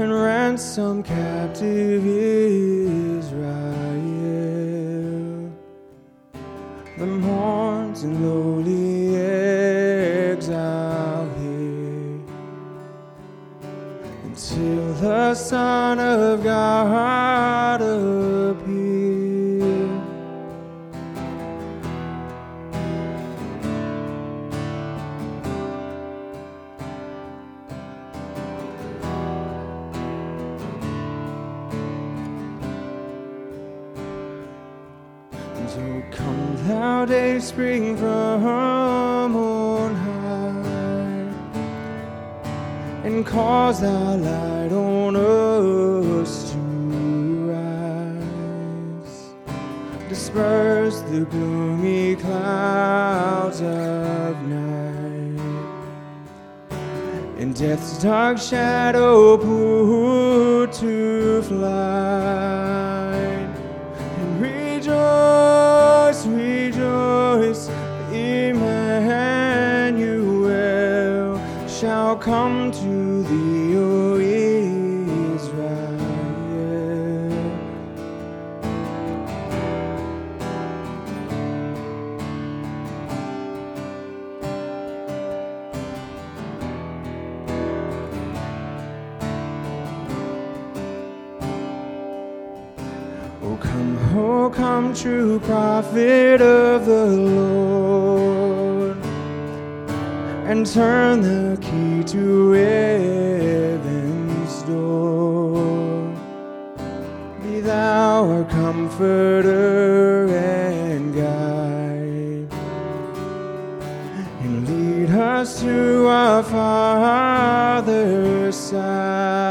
and ransom captive Israel. The mourns in lowly exile here until the Son of God cause thy light on us to rise. Disperse the gloomy clouds of night and death's dark shadow put to flight. And rejoice, rejoice, Emmanuel shall come to Come, true prophet of the Lord, and turn the key to heaven's door. Be thou our comforter and guide, and lead us to our Father's side.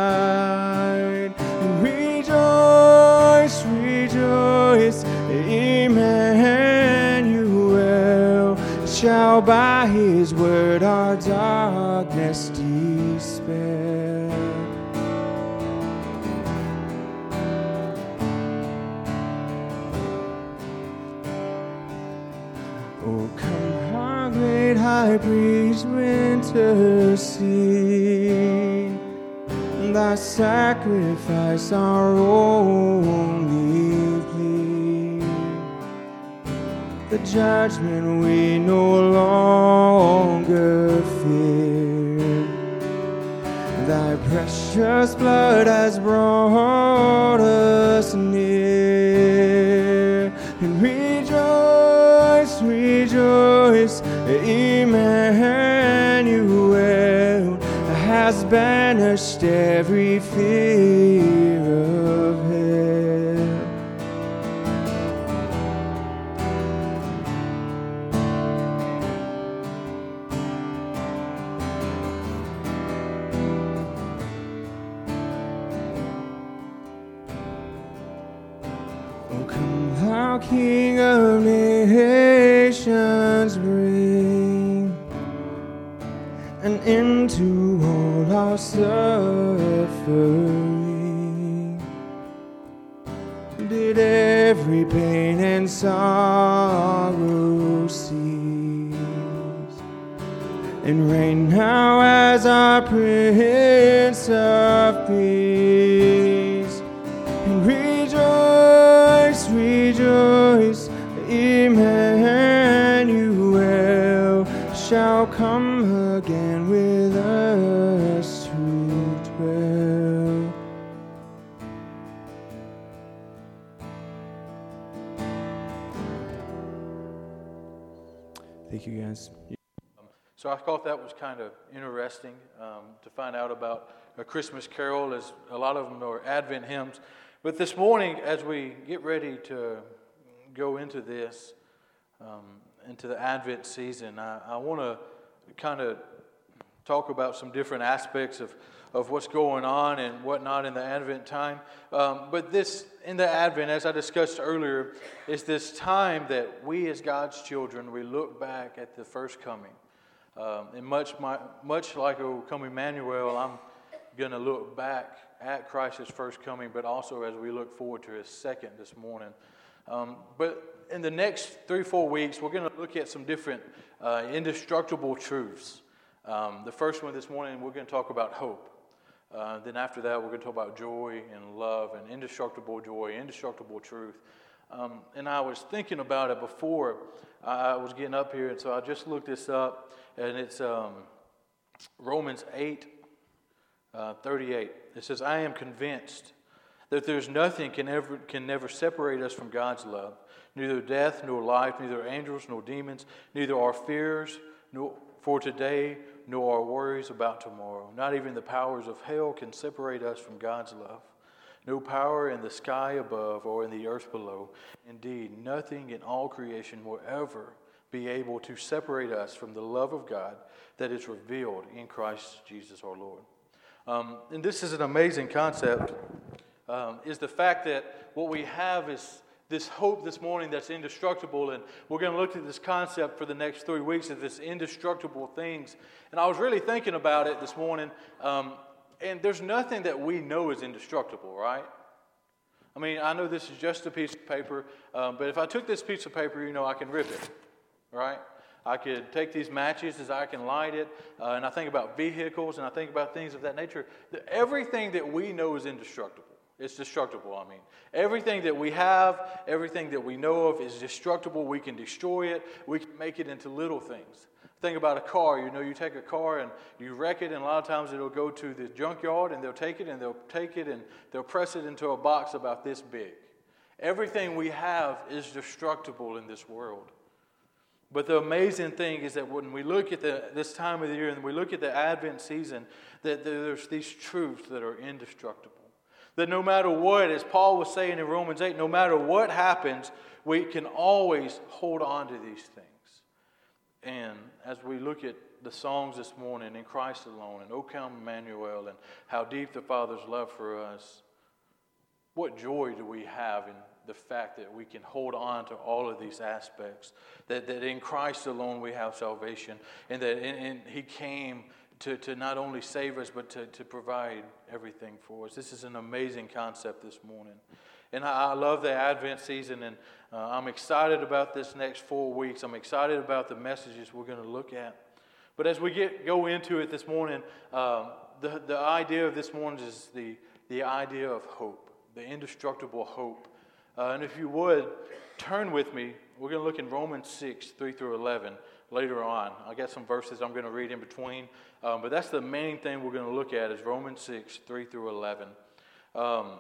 Shall by his word our darkness dispel. Oh, come, our great high priest, intercede. Thy sacrifice, our only judgment we no longer fear. Thy precious blood has brought us near. And rejoice, rejoice, Emmanuel has banished every fear an end to all our suffering. Did every pain and sorrow cease, and reign now as our Prince of Peace. And rejoice, rejoice, Emmanuel shall come So I thought that was kind of interesting um, to find out about a Christmas carol, as a lot of them are Advent hymns. But this morning, as we get ready to go into this, um, into the Advent season, I, I want to kind of talk about some different aspects of, of what's going on and whatnot in the Advent time. Um, but this, in the Advent, as I discussed earlier, is this time that we as God's children, we look back at the first coming. Um, and much, my, much like O come Emmanuel, I'm going to look back at Christ's first coming, but also as we look forward to his second this morning. Um, but in the next three, four weeks, we're going to look at some different uh, indestructible truths. Um, the first one this morning, we're going to talk about hope. Uh, then after that, we're going to talk about joy and love and indestructible joy, indestructible truth. Um, and I was thinking about it before I was getting up here, and so I just looked this up, and it's um, Romans 8 uh, 38. It says, I am convinced that there's nothing can ever can never separate us from God's love. Neither death nor life, neither angels nor demons, neither our fears nor for today nor our worries about tomorrow. Not even the powers of hell can separate us from God's love. No power in the sky above or in the earth below. Indeed, nothing in all creation will ever be able to separate us from the love of God that is revealed in Christ Jesus our Lord. Um, and this is an amazing concept, um, is the fact that what we have is this hope this morning that's indestructible. And we're going to look at this concept for the next three weeks of this indestructible things. And I was really thinking about it this morning. Um, and there's nothing that we know is indestructible, right? I mean, I know this is just a piece of paper, um, but if I took this piece of paper, you know, I can rip it, right? I could take these matches as I can light it, uh, and I think about vehicles and I think about things of that nature. Everything that we know is indestructible. It's destructible, I mean. Everything that we have, everything that we know of is destructible. We can destroy it, we can make it into little things. Think about a car. You know, you take a car and you wreck it, and a lot of times it'll go to the junkyard and they'll take it and they'll take it and they'll press it into a box about this big. Everything we have is destructible in this world. But the amazing thing is that when we look at the, this time of the year and we look at the Advent season, that there's these truths that are indestructible. That no matter what, as Paul was saying in Romans 8, no matter what happens, we can always hold on to these things. And as we look at the songs this morning, in Christ alone, and O come Emmanuel, and how deep the Father's love for us, what joy do we have in the fact that we can hold on to all of these aspects. That, that in Christ alone we have salvation, and that in, in, He came to, to not only save us, but to, to provide everything for us. This is an amazing concept this morning. And I, I love the Advent season, and uh, I'm excited about this next four weeks. I'm excited about the messages we're going to look at. But as we get, go into it this morning, um, the, the idea of this morning is the, the idea of hope, the indestructible hope uh, and if you would, turn with me. We're going to look in Romans 6, 3 through 11 later on. I got some verses I'm going to read in between. Um, but that's the main thing we're going to look at is Romans 6, 3 through 11. Um,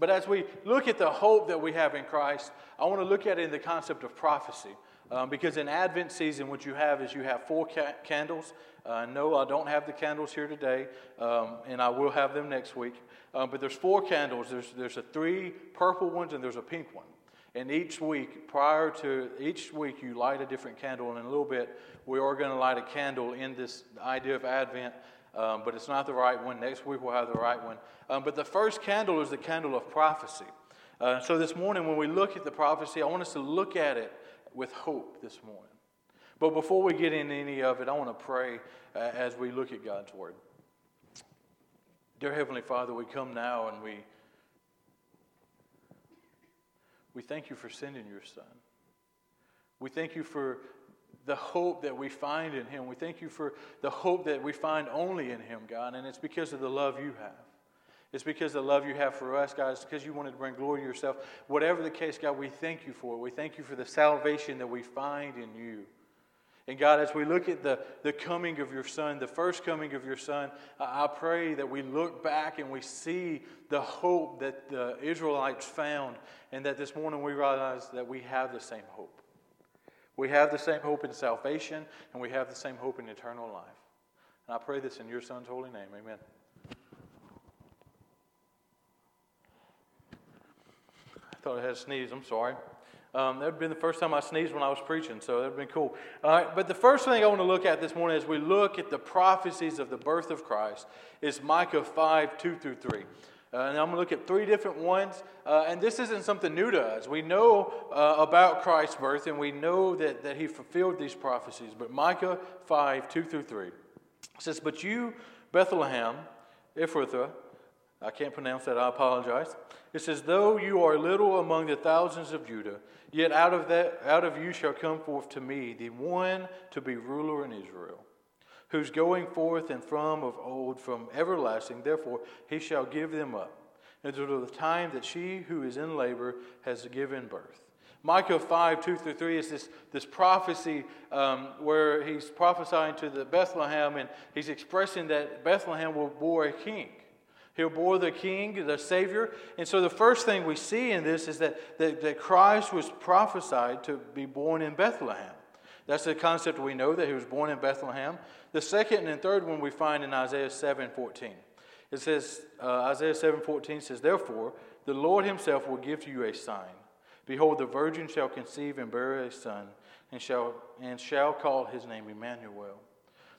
but as we look at the hope that we have in Christ, I want to look at it in the concept of prophecy. Um, because in Advent season, what you have is you have four ca- candles. Uh, no, I don't have the candles here today, um, and I will have them next week. Um, but there's four candles. There's, there's a three purple ones and there's a pink one. And each week, prior to each week, you light a different candle. And in a little bit, we are going to light a candle in this idea of Advent, um, but it's not the right one. Next week, we'll have the right one. Um, but the first candle is the candle of prophecy. Uh, so this morning, when we look at the prophecy, I want us to look at it with hope this morning. But before we get into any of it, I want to pray uh, as we look at God's Word. Dear Heavenly Father, we come now and we, we thank you for sending your Son. We thank you for the hope that we find in Him. We thank you for the hope that we find only in Him, God, and it's because of the love you have. It's because of the love you have for us, God. It's because you wanted to bring glory to yourself. Whatever the case, God, we thank you for it. We thank you for the salvation that we find in you. And God, as we look at the, the coming of your Son, the first coming of your Son, I pray that we look back and we see the hope that the Israelites found, and that this morning we realize that we have the same hope. We have the same hope in salvation, and we have the same hope in eternal life. And I pray this in your Son's holy name. Amen. I thought I had a sneeze. I'm sorry. Um, that would been the first time I sneezed when I was preaching, so that would been cool. All right, but the first thing I want to look at this morning as we look at the prophecies of the birth of Christ is Micah 5 2 through 3. Uh, and I'm going to look at three different ones. Uh, and this isn't something new to us. We know uh, about Christ's birth and we know that, that he fulfilled these prophecies. But Micah 5 2 through 3 says, But you, Bethlehem, Ephrathah, I can't pronounce that, I apologize. It says, Though you are little among the thousands of Judah, yet out of, that, out of you shall come forth to me the one to be ruler in Israel. Whose going forth and from of old, from everlasting, therefore he shall give them up until the time that she who is in labor has given birth. Micah 5, 2 through 3 is this, this prophecy um, where he's prophesying to the Bethlehem and he's expressing that Bethlehem will bore a king. He'll bore the king, the Savior. And so the first thing we see in this is that, that, that Christ was prophesied to be born in Bethlehem. That's the concept we know that he was born in Bethlehem. The second and third one we find in Isaiah 7 14. It says, uh, Isaiah 7 14 says, Therefore, the Lord himself will give to you a sign. Behold, the virgin shall conceive and bear a son, and shall, and shall call his name Emmanuel.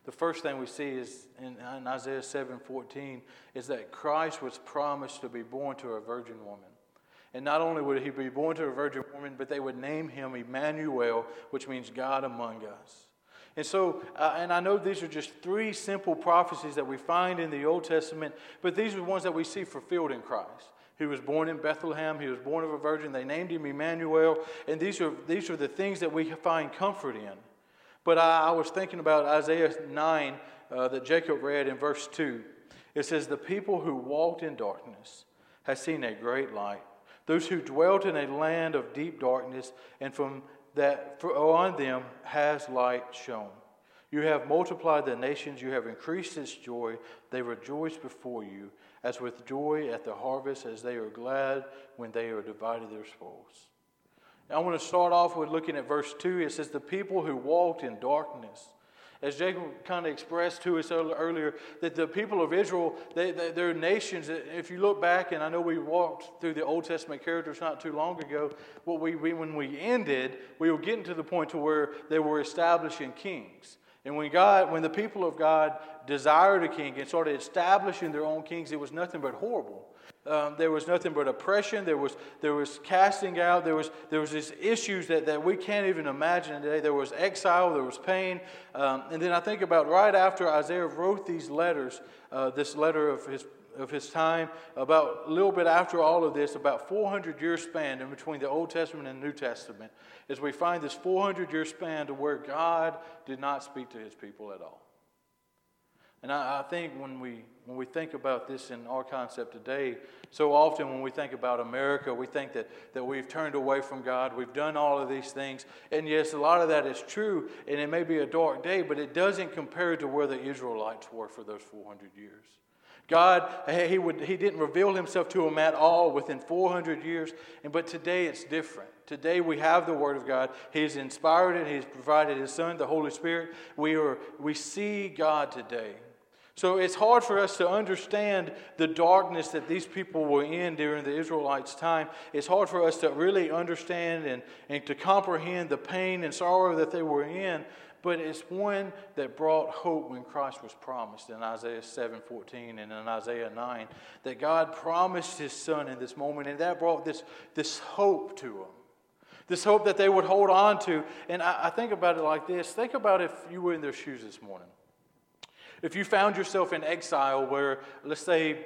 The first thing we see is in, in Isaiah 7 14 is that Christ was promised to be born to a virgin woman. And not only would he be born to a virgin woman, but they would name him Emmanuel, which means God among us. And so, uh, and I know these are just three simple prophecies that we find in the Old Testament, but these are ones that we see fulfilled in Christ. He was born in Bethlehem. He was born of a virgin. They named him Emmanuel. And these are, these are the things that we find comfort in. But I, I was thinking about Isaiah 9 uh, that Jacob read in verse 2. It says, The people who walked in darkness have seen a great light. Those who dwelt in a land of deep darkness, and from that on them has light shone. You have multiplied the nations, you have increased its joy. They rejoice before you, as with joy at the harvest, as they are glad when they are divided their spoils. I want to start off with looking at verse 2. It says, The people who walked in darkness. As Jacob kind of expressed to us earlier, that the people of Israel, they, they, they're nations. If you look back, and I know we walked through the Old Testament characters not too long ago, what we, we when we ended, we were getting to the point to where they were establishing kings. And when God, when the people of God desired a king and started establishing their own kings, it was nothing but horrible. Um, there was nothing but oppression. There was, there was casting out. There was, there was these issues that, that we can't even imagine today. There was exile. There was pain. Um, and then I think about right after Isaiah wrote these letters, uh, this letter of his, of his time, about a little bit after all of this, about 400 years span in between the Old Testament and New Testament, as we find this 400 year span to where God did not speak to his people at all. And I, I, think when we, when we think about this in our concept today, so often when we think about America, we think that, that we've turned away from God, we've done all of these things. And yes, a lot of that is true, and it may be a dark day, but it doesn't compare to where the Israelites were for those 400 years. God, he, would, he didn't reveal himself to them at all within 400 years, and, but today it's different. Today we have the Word of God. He's inspired it, He's provided His Son, the Holy Spirit. We, are, we see God today. So it's hard for us to understand the darkness that these people were in during the Israelites' time. It's hard for us to really understand and, and to comprehend the pain and sorrow that they were in. But it's one that brought hope when Christ was promised in Isaiah 7:14 and in Isaiah 9 that God promised his son in this moment, and that brought this, this hope to them. This hope that they would hold on to. And I, I think about it like this. Think about if you were in their shoes this morning. If you found yourself in exile where, let's say,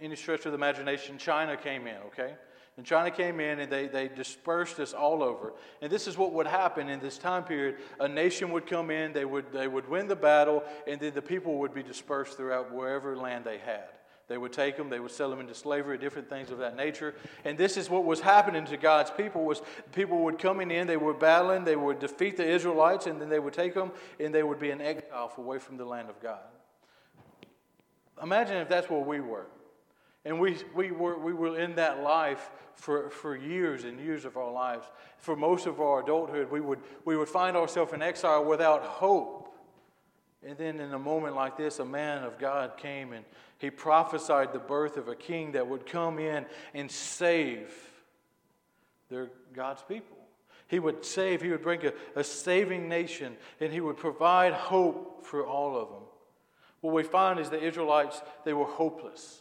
any stretch of the imagination, China came in, okay? And China came in and they, they dispersed us all over. And this is what would happen in this time period. A nation would come in, they would, they would win the battle, and then the people would be dispersed throughout wherever land they had. They would take them, they would sell them into slavery, different things of that nature. And this is what was happening to God's people was people would coming in, they were battling, they would defeat the Israelites, and then they would take them and they would be in exile away from the land of God. Imagine if that's where we were. And we, we, were, we were in that life for, for years and years of our lives. For most of our adulthood, we would, we would find ourselves in exile without hope. And then in a moment like this, a man of God came and he prophesied the birth of a king that would come in and save their God's people. He would save, he would bring a, a saving nation, and he would provide hope for all of them. What we find is the Israelites, they were hopeless.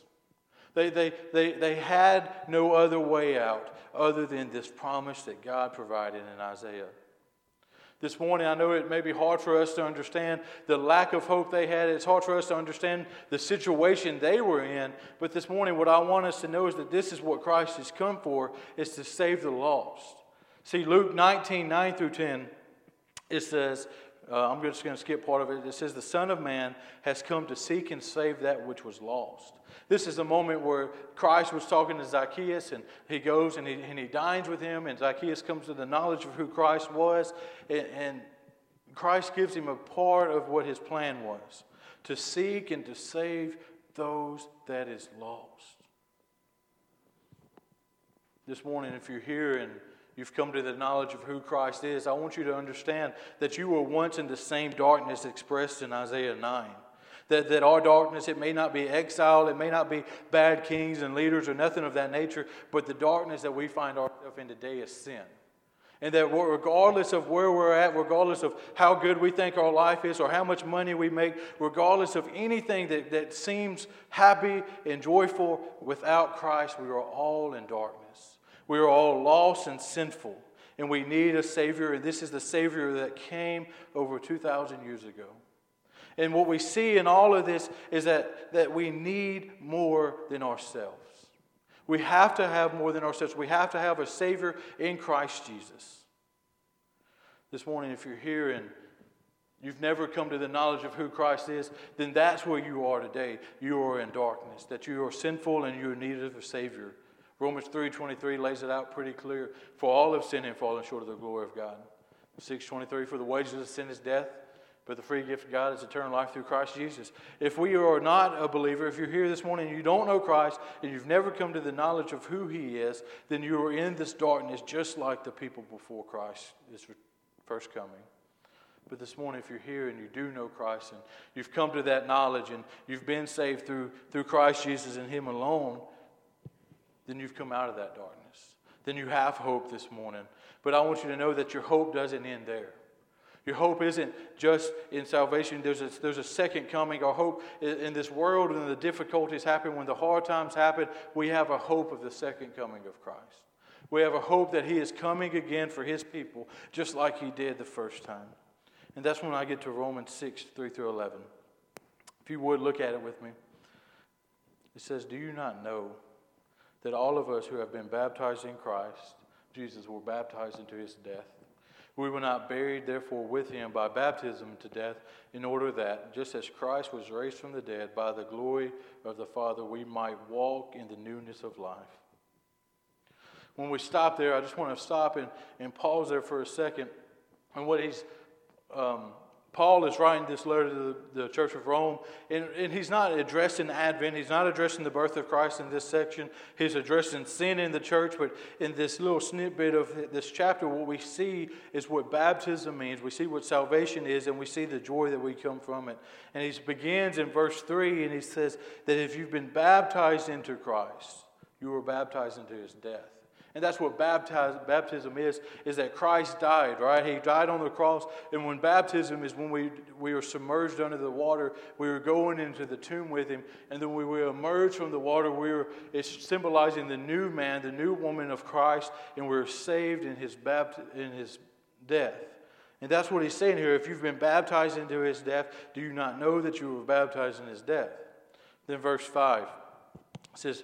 They, they, they, they had no other way out other than this promise that God provided in Isaiah. This morning, I know it may be hard for us to understand the lack of hope they had. It's hard for us to understand the situation they were in. But this morning, what I want us to know is that this is what Christ has come for, is to save the lost. See, Luke 19, 9 through 10, it says, Uh, I'm just going to skip part of it. It says, The Son of Man has come to seek and save that which was lost. This is a moment where Christ was talking to Zacchaeus, and he goes and he, and he dines with him, and Zacchaeus comes to the knowledge of who Christ was, and, and Christ gives him a part of what his plan was to seek and to save those that is lost. This morning, if you're here and you've come to the knowledge of who Christ is, I want you to understand that you were once in the same darkness expressed in Isaiah 9. That, that our darkness, it may not be exile, it may not be bad kings and leaders or nothing of that nature, but the darkness that we find ourselves in today is sin. And that regardless of where we're at, regardless of how good we think our life is or how much money we make, regardless of anything that, that seems happy and joyful, without Christ, we are all in darkness. We are all lost and sinful. And we need a Savior, and this is the Savior that came over 2,000 years ago. And what we see in all of this is that, that we need more than ourselves. We have to have more than ourselves. We have to have a Savior in Christ Jesus. This morning, if you're here and you've never come to the knowledge of who Christ is, then that's where you are today. You are in darkness, that you are sinful and you are needed of a Savior. Romans 3.23 lays it out pretty clear. For all have sinned and fallen short of the glory of God. 6.23, for the wages of sin is death, but the free gift of God is eternal life through Christ Jesus. If we are not a believer, if you're here this morning and you don't know Christ and you've never come to the knowledge of who He is, then you are in this darkness just like the people before Christ is first coming. But this morning, if you're here and you do know Christ and you've come to that knowledge and you've been saved through, through Christ Jesus and Him alone, then you've come out of that darkness. Then you have hope this morning. But I want you to know that your hope doesn't end there. Your hope isn't just in salvation. There's a, there's a second coming. Our hope in this world, when the difficulties happen, when the hard times happen, we have a hope of the second coming of Christ. We have a hope that He is coming again for His people, just like He did the first time. And that's when I get to Romans 6, 3 through 11. If you would look at it with me, it says, Do you not know that all of us who have been baptized in Christ, Jesus, were baptized into His death? We were not buried, therefore, with him by baptism to death, in order that, just as Christ was raised from the dead by the glory of the Father, we might walk in the newness of life. When we stop there, I just want to stop and, and pause there for a second. And what he's um, Paul is writing this letter to the, the, Church of Rome, and, and, he's not addressing Advent. He's not addressing the birth of Christ in this section. He's addressing sin in the church, but in this little snippet of this chapter, what we see is what baptism means. We see what salvation is, and we see the joy that we come from it. And he begins in verse 3, and he says that if you've been baptized into Christ, you were baptized into his death. And that's what baptism is, is that Christ died, right? He died on the cross. And when baptism is when we, we are submerged under the water, we are going into the tomb with him. And then when we emerge from the water, we are, it's symbolizing the new man, the new woman of Christ, and we're saved in his, bapt- in his death. And that's what he's saying here. If you've been baptized into his death, do you not know that you were baptized in his death? Then verse 5 says,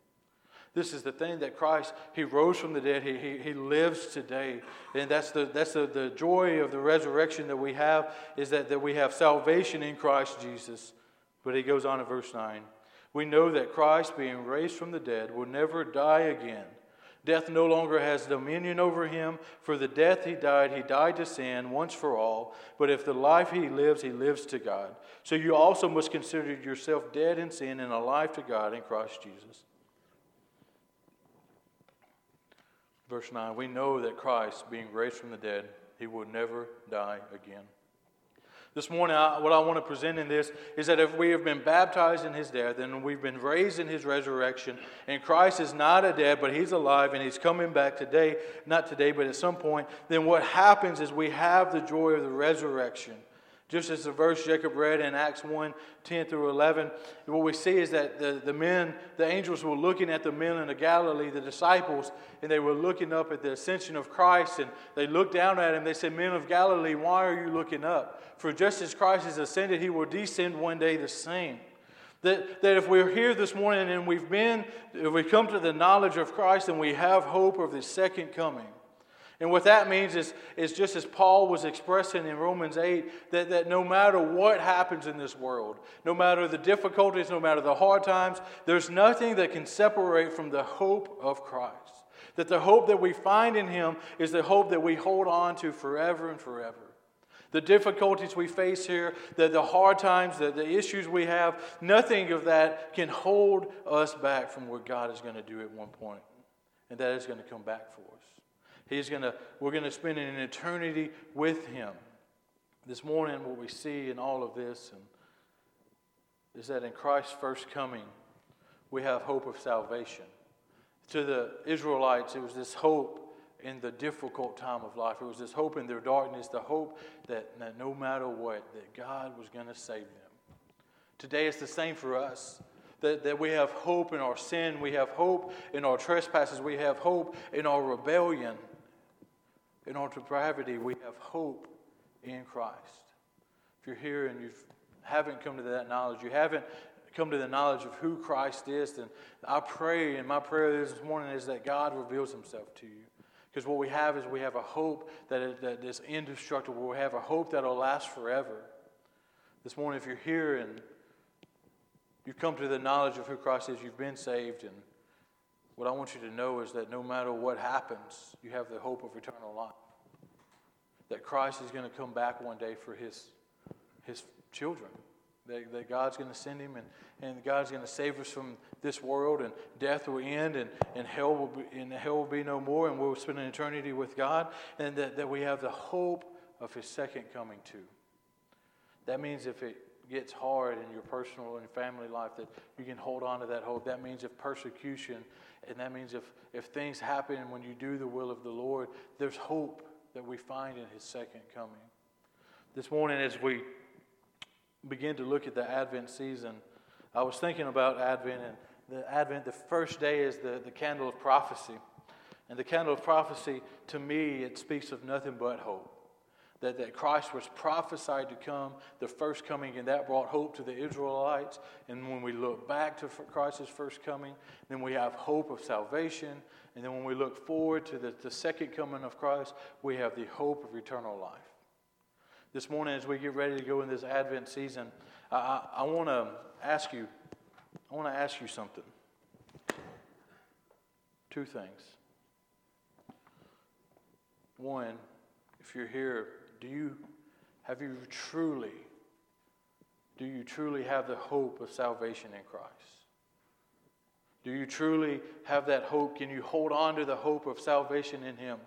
This is the thing that Christ, He rose from the dead. He, he, he lives today. And that's, the, that's the, the joy of the resurrection that we have, is that, that we have salvation in Christ Jesus. But He goes on in verse 9. We know that Christ, being raised from the dead, will never die again. Death no longer has dominion over him. For the death he died, he died to sin once for all. But if the life he lives, he lives to God. So you also must consider yourself dead in sin and alive to God in Christ Jesus. Verse 9 We know that Christ, being raised from the dead, he will never die again. This morning, I, what I want to present in this is that if we have been baptized in his death and we've been raised in his resurrection, and Christ is not a dead, but he's alive and he's coming back today, not today, but at some point, then what happens is we have the joy of the resurrection Just as the verse Jacob read in Acts 1 10 through 11, what we see is that the, the men, the angels were looking at the men in the Galilee, the disciples, and they were looking up at the ascension of Christ, and they looked down at him. They said, Men of Galilee, why are you looking up? For just as Christ has ascended, he will descend one day the same. That, that if we're here this morning and we've been, if we come to the knowledge of Christ and we have hope of the second coming, and what that means is, is just as Paul was expressing in Romans 8, that, that no matter what happens in this world, no matter the difficulties, no matter the hard times, there's nothing that can separate from the hope of Christ. That the hope that we find in Him is the hope that we hold on to forever and forever. The difficulties we face here, the, the hard times, the, the issues we have, nothing of that can hold us back from what God is going to do at one. And that is going to come back for us. He's gonna, we're going to spend an eternity with Him. This morning, what we see in all of this and, is that in Christ's first coming, we have hope of salvation. To the Israelites, it was this hope in the difficult time of life. It was this hope in their darkness, the hope that, that no matter what, that God was going to save them. Today, it's the same for us that, that we have hope in our sin, we have hope in our trespasses, we have hope in our rebellion in our depravity, we have hope in Christ. If you're here and you haven't come to that knowledge, you haven't come to the knowledge of who Christ is, then I pray, and my prayer this morning is that God reveals himself to you. Because what we have is we have a hope that, is, that is indestructible. We have a hope that will last forever. This morning, if you're here and you've come to the knowledge of who Christ is, you've been saved, and what I want you to know is that no matter what happens, you have the hope of eternal life. That Christ is going to come back one day for his, his children. That, that God's going to send him and, and God's going to save us from this world and death will end and, and, hell will be, and hell will be no more and we'll spend an eternity with God. And that, that we have the hope of his second coming too. That means if it gets hard in your personal and family life, that you can hold on to that hope. That means if persecution and that means if, if things happen when you do the will of the Lord, there's hope that we find in his second coming. This morning, as we begin to look at the Advent season, I was thinking about Advent, and the Advent, the first day is the, the candle of prophecy. And the candle of prophecy, to me, it speaks of nothing but hope that, that Christ was prophesied to come, the first coming, and that brought hope to the Israelites. And when we look back to Christ's first coming, then we have hope of salvation. And then when we look forward to the, the second coming of Christ, we have the hope of eternal life. This morning, as we get ready to go in this Advent season, I, I, I want to ask you, I want to ask you something. Two things. One, if you're here do you have you truly do you truly have the hope of salvation in Christ? Do you truly have that hope? Can you hold on to the hope of salvation in Him?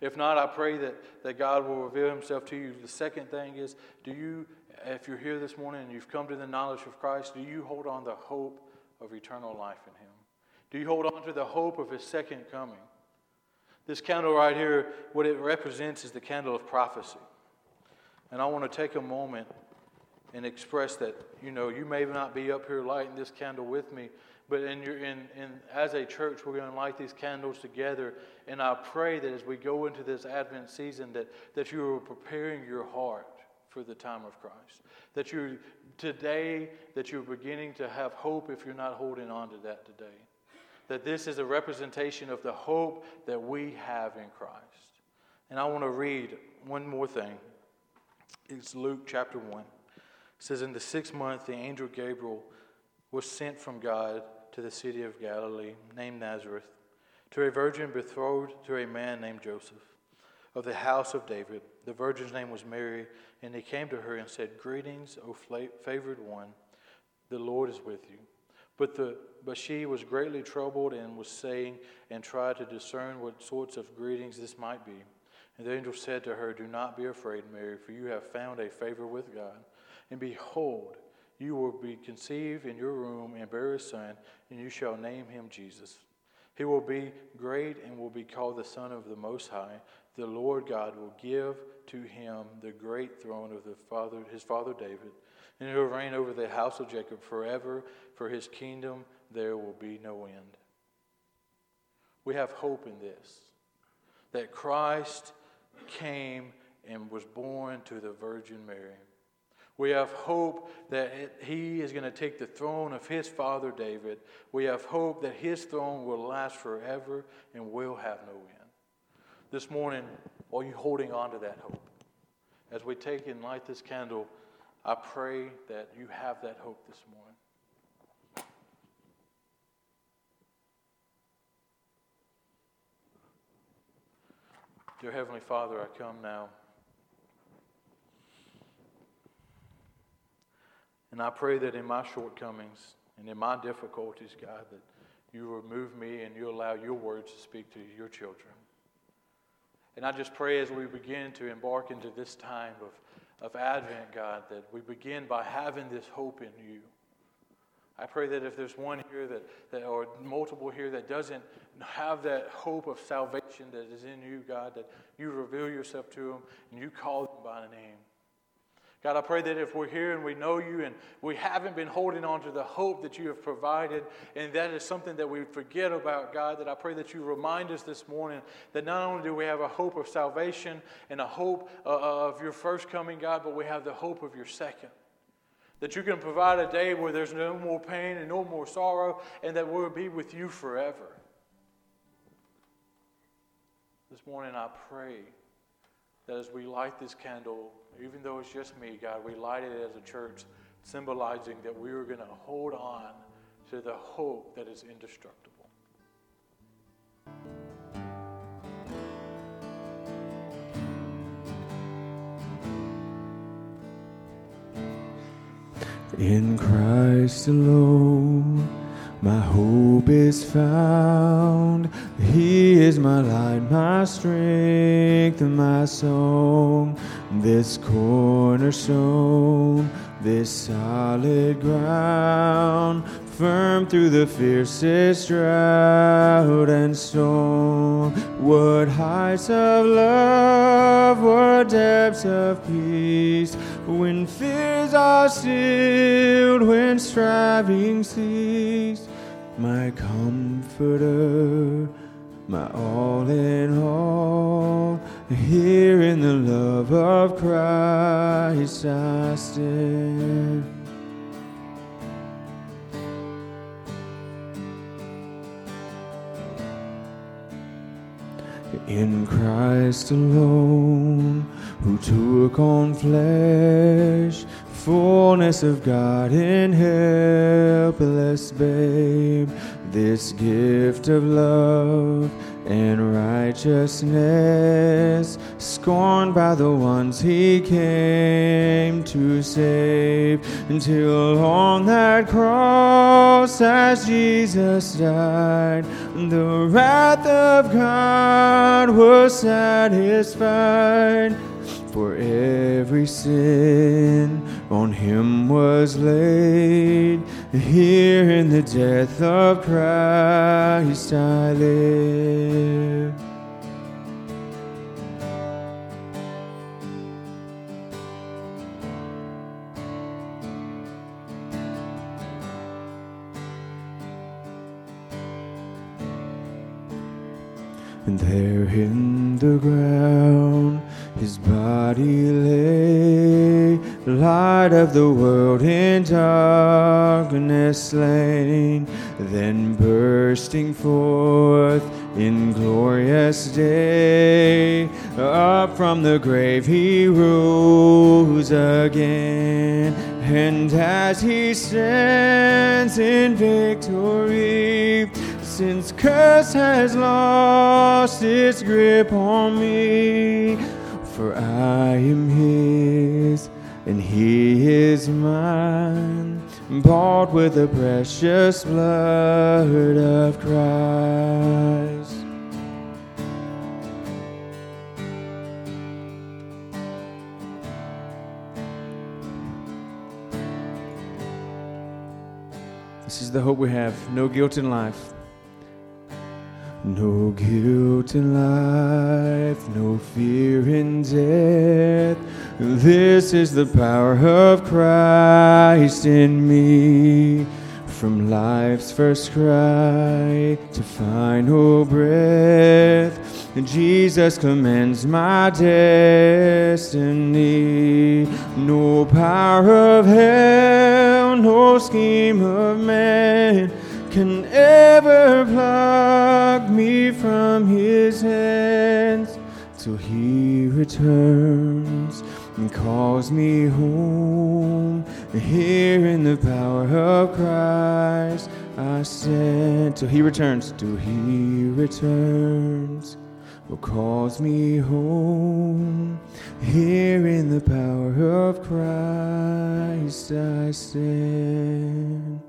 If not, I pray that, that God will reveal Himself to you. The second thing is, do you, if you're here this morning and you've come to the knowledge of Christ, do you hold on to the hope of eternal life in Him? Do you hold on to the hope of His second coming? This candle right here, what it represents is the candle of prophecy. And I want to take a moment and express that, you know, you may not be up here lighting this candle with me, but in your, in, in, as a church, we're going to light these candles together. And I pray that as we go into this Advent season, that, that you are preparing your heart for the time of Christ. That you today, that you're beginning to have hope if you're not holding on to that today that this is a representation of the hope that we have in Christ. And I want to read one more thing. It's Luke chapter 1. It says, In the sixth month, the angel Gabriel was sent from God to the city of Galilee, named Nazareth, to a virgin betrothed to a man named Joseph, of the house of David. The virgin's name was Mary, and he came to her and said, Greetings, O favored one, the Lord is with you. But, the, but she was greatly troubled and was saying, and tried to discern what sorts of greetings this might be. And the angel said to her, Do not be afraid, Mary, for you have found a favor with God. And behold, you will be conceived in your womb and bear a son, and you shall name him Jesus. He will be great and will be called the Son of the Most High. The Lord God will give to him the great throne of the father, his father David, and he will reign over the house of Jacob forever. For his kingdom there will be no end. We have hope in this that Christ came and was born to the Virgin Mary. We have hope that he is going to take the throne of his father David. We have hope that his throne will last forever and will have no end. This morning, are you holding on to that hope? As we take and light this candle, I pray that you have that hope this morning. Dear Heavenly Father, I come now. And I pray that in my shortcomings and in my difficulties, God, that you remove me and you allow your words to speak to your children. And I just pray as we begin to embark into this time of, of Advent, God, that we begin by having this hope in you. I pray that if there's one here that, that, or multiple here that doesn't have that hope of salvation that is in you, God, that you reveal yourself to them and you call them by name. God, I pray that if we're here and we know you and we haven't been holding on to the hope that you have provided, and that is something that we forget about, God, that I pray that you remind us this morning that not only do we have a hope of salvation and a hope uh, uh, of your first coming, God, but we have the hope of your second. That you can provide a day where there's no more pain and no more sorrow, and that we'll be with you forever. This morning I pray that as we light this candle, even though it's just me, God, we light it as a church, symbolizing that we are going to hold on to the hope that is indestructible. In Christ alone my hope is found. He is my light, my strength, and my song. This cornerstone, this solid ground, firm through the fiercest drought and storm. What heights of love, what depths of peace, when fears are stilled, when striving cease my comforter, my all in all. Here in the love of Christ I stand. In Christ alone, who took on flesh fullness of God in helpless babe, this gift of love and righteousness, scorned by the ones he came to save, until on that cross as Jesus died, the wrath of God was satisfied. For every sin on him was laid. Here in the death of Christ I live. And there in the ground his body lay, light of the world in darkness slain, then bursting forth in glorious day. Up from the grave he rose again, and as he stands in victory, since curse has lost its grip on me, for I am His and He is mine, bought with the precious blood of Christ. This is the hope we have no guilt in life. No guilt in life, no fear in death. This is the power of Christ in me. From life's first cry to final breath, Jesus commands my destiny. No power of hell, no scheme of man can ever pluck me from his hands till he returns and calls me home. Here in the power of Christ I stand till he returns, till he returns. Will calls me home. Here in the power of Christ I stand.